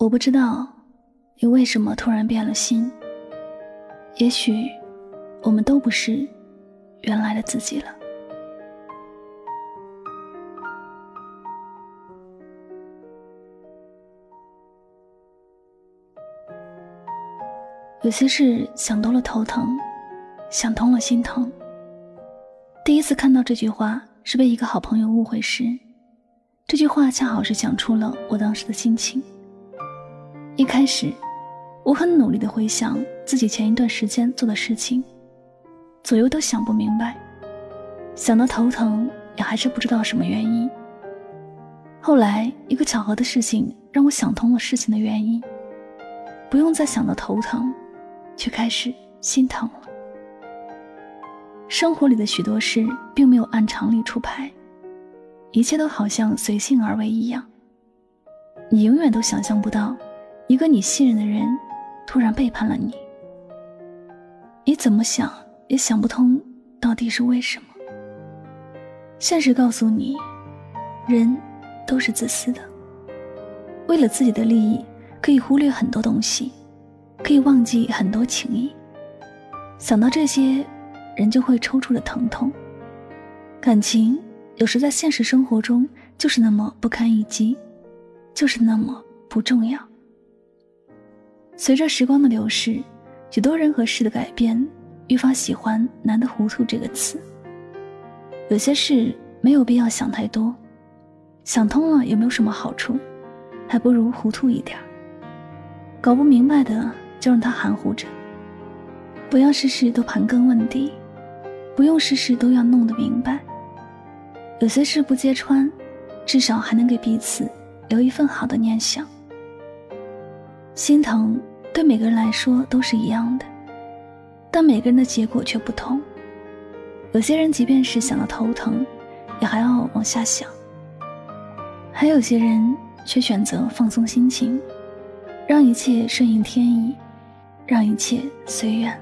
我不知道你为什么突然变了心。也许我们都不是原来的自己了。有些事想多了头疼，想通了心疼。第一次看到这句话是被一个好朋友误会时，这句话恰好是讲出了我当时的心情。一开始，我很努力的回想自己前一段时间做的事情，左右都想不明白，想到头疼，也还是不知道什么原因。后来，一个巧合的事情让我想通了事情的原因，不用再想到头疼，却开始心疼了。生活里的许多事并没有按常理出牌，一切都好像随性而为一样，你永远都想象不到。一个你信任的人，突然背叛了你，你怎么想也想不通，到底是为什么？现实告诉你，人都是自私的，为了自己的利益，可以忽略很多东西，可以忘记很多情谊。想到这些，人就会抽搐的疼痛。感情有时在现实生活中就是那么不堪一击，就是那么不重要。随着时光的流逝，许多人和事的改变，愈发喜欢“难得糊涂”这个词。有些事没有必要想太多，想通了也没有什么好处，还不如糊涂一点搞不明白的就让他含糊着，不要事事都盘根问底，不用事事都要弄得明白。有些事不揭穿，至少还能给彼此留一份好的念想。心疼。对每个人来说都是一样的，但每个人的结果却不同。有些人即便是想到头疼，也还要往下想；还有些人却选择放松心情，让一切顺应天意，让一切随缘。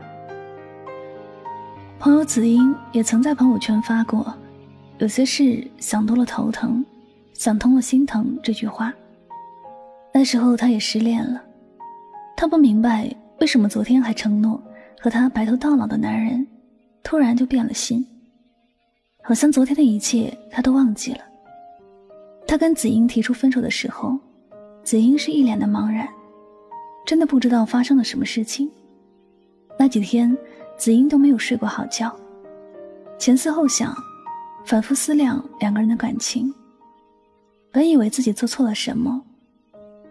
朋友子英也曾在朋友圈发过：“有些事想多了头疼，想通了心疼。”这句话。那时候他也失恋了。他不明白为什么昨天还承诺和他白头到老的男人，突然就变了心。好像昨天的一切他都忘记了。他跟子英提出分手的时候，子英是一脸的茫然，真的不知道发生了什么事情。那几天，子英都没有睡过好觉，前思后想，反复思量两个人的感情。本以为自己做错了什么，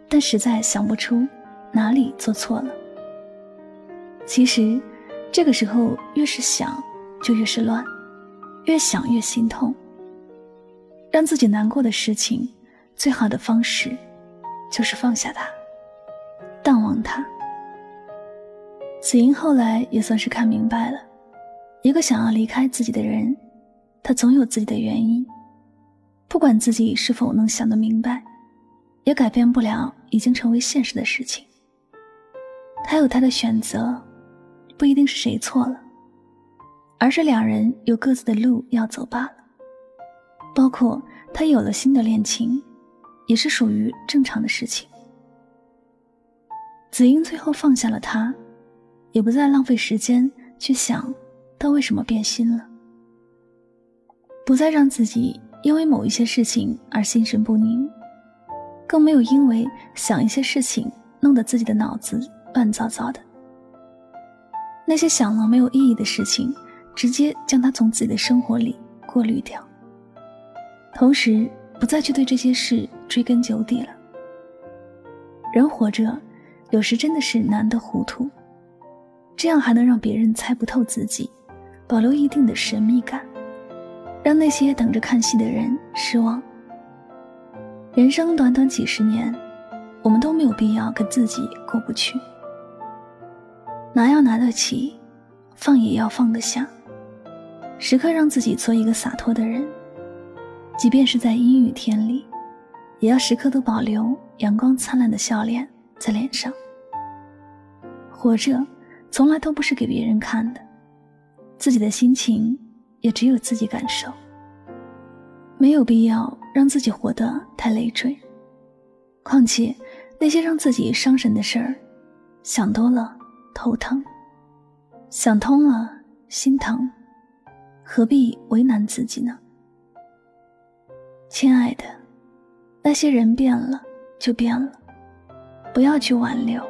但实在想不出。哪里做错了？其实，这个时候越是想，就越是乱，越想越心痛。让自己难过的事情，最好的方式，就是放下它，淡忘它。子英后来也算是看明白了，一个想要离开自己的人，他总有自己的原因，不管自己是否能想得明白，也改变不了已经成为现实的事情。他有他的选择，不一定是谁错了，而是两人有各自的路要走罢了。包括他有了新的恋情，也是属于正常的事情。子英最后放下了他，也不再浪费时间去想他为什么变心了，不再让自己因为某一些事情而心神不宁，更没有因为想一些事情弄得自己的脑子。乱糟糟的，那些想了没有意义的事情，直接将它从自己的生活里过滤掉，同时不再去对这些事追根究底了。人活着，有时真的是难得糊涂，这样还能让别人猜不透自己，保留一定的神秘感，让那些等着看戏的人失望。人生短短几十年，我们都没有必要跟自己过不去。拿要拿得起，放也要放得下。时刻让自己做一个洒脱的人，即便是在阴雨天里，也要时刻都保留阳光灿烂的笑脸在脸上。活着，从来都不是给别人看的，自己的心情也只有自己感受。没有必要让自己活得太累赘。况且，那些让自己伤神的事儿，想多了。头疼，想通了，心疼，何必为难自己呢？亲爱的，那些人变了就变了，不要去挽留，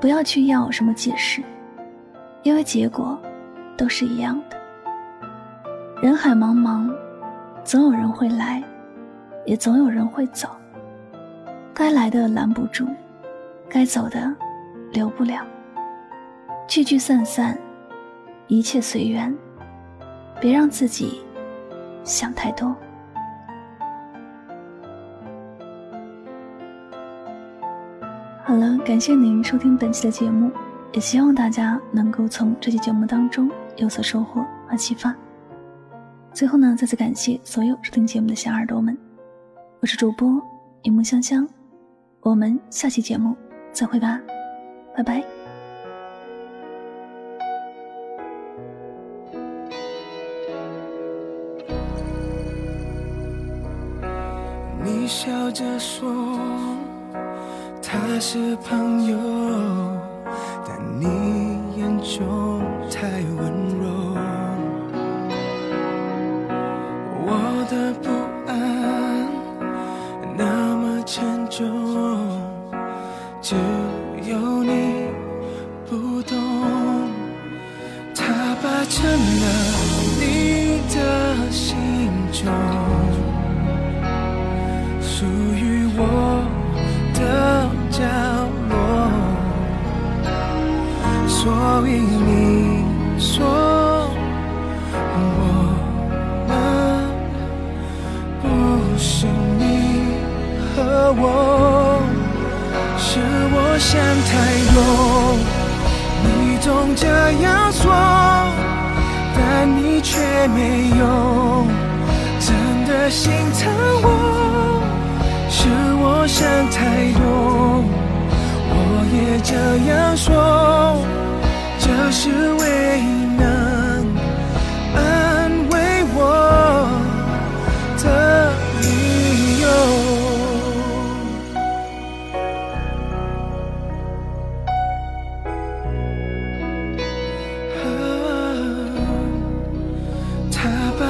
不要去要什么解释，因为结果都是一样的。人海茫茫，总有人会来，也总有人会走。该来的拦不住，该走的留不了。聚聚散散，一切随缘，别让自己想太多。好了，感谢您收听本期的节目，也希望大家能够从这期节目当中有所收获和启发。最后呢，再次感谢所有收听节目的小耳朵们，我是主播一木香香，我们下期节目再会吧，拜拜。笑着说他是朋友，我，是我想太多。你总这样说，但你却没有真的心疼我。是我想太多，我也这样说，这是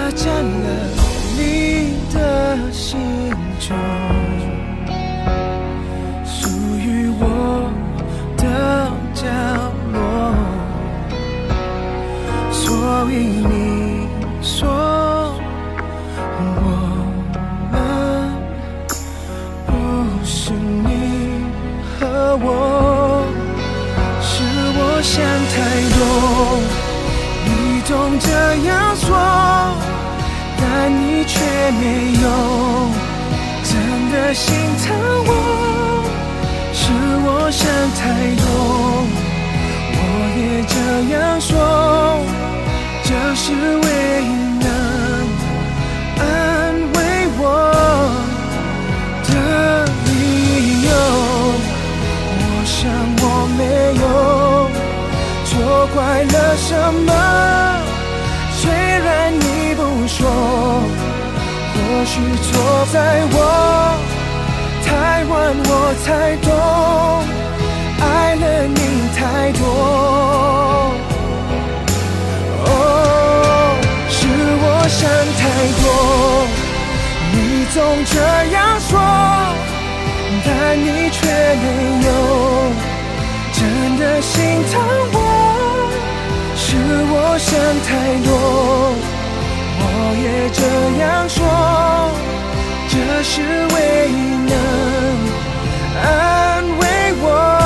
霸占了你的心中属于我的角落所以你心疼我，是我想太多。我也这样说。这是唯一能安慰我的理由。我想我没有错怪了什么，虽然你不说，或许错在我，我才懂，爱了你太多。哦，是我想太多，你总这样说，但你却没有真的心疼我。是我想太多，我也这样说，这是唯一能安慰我。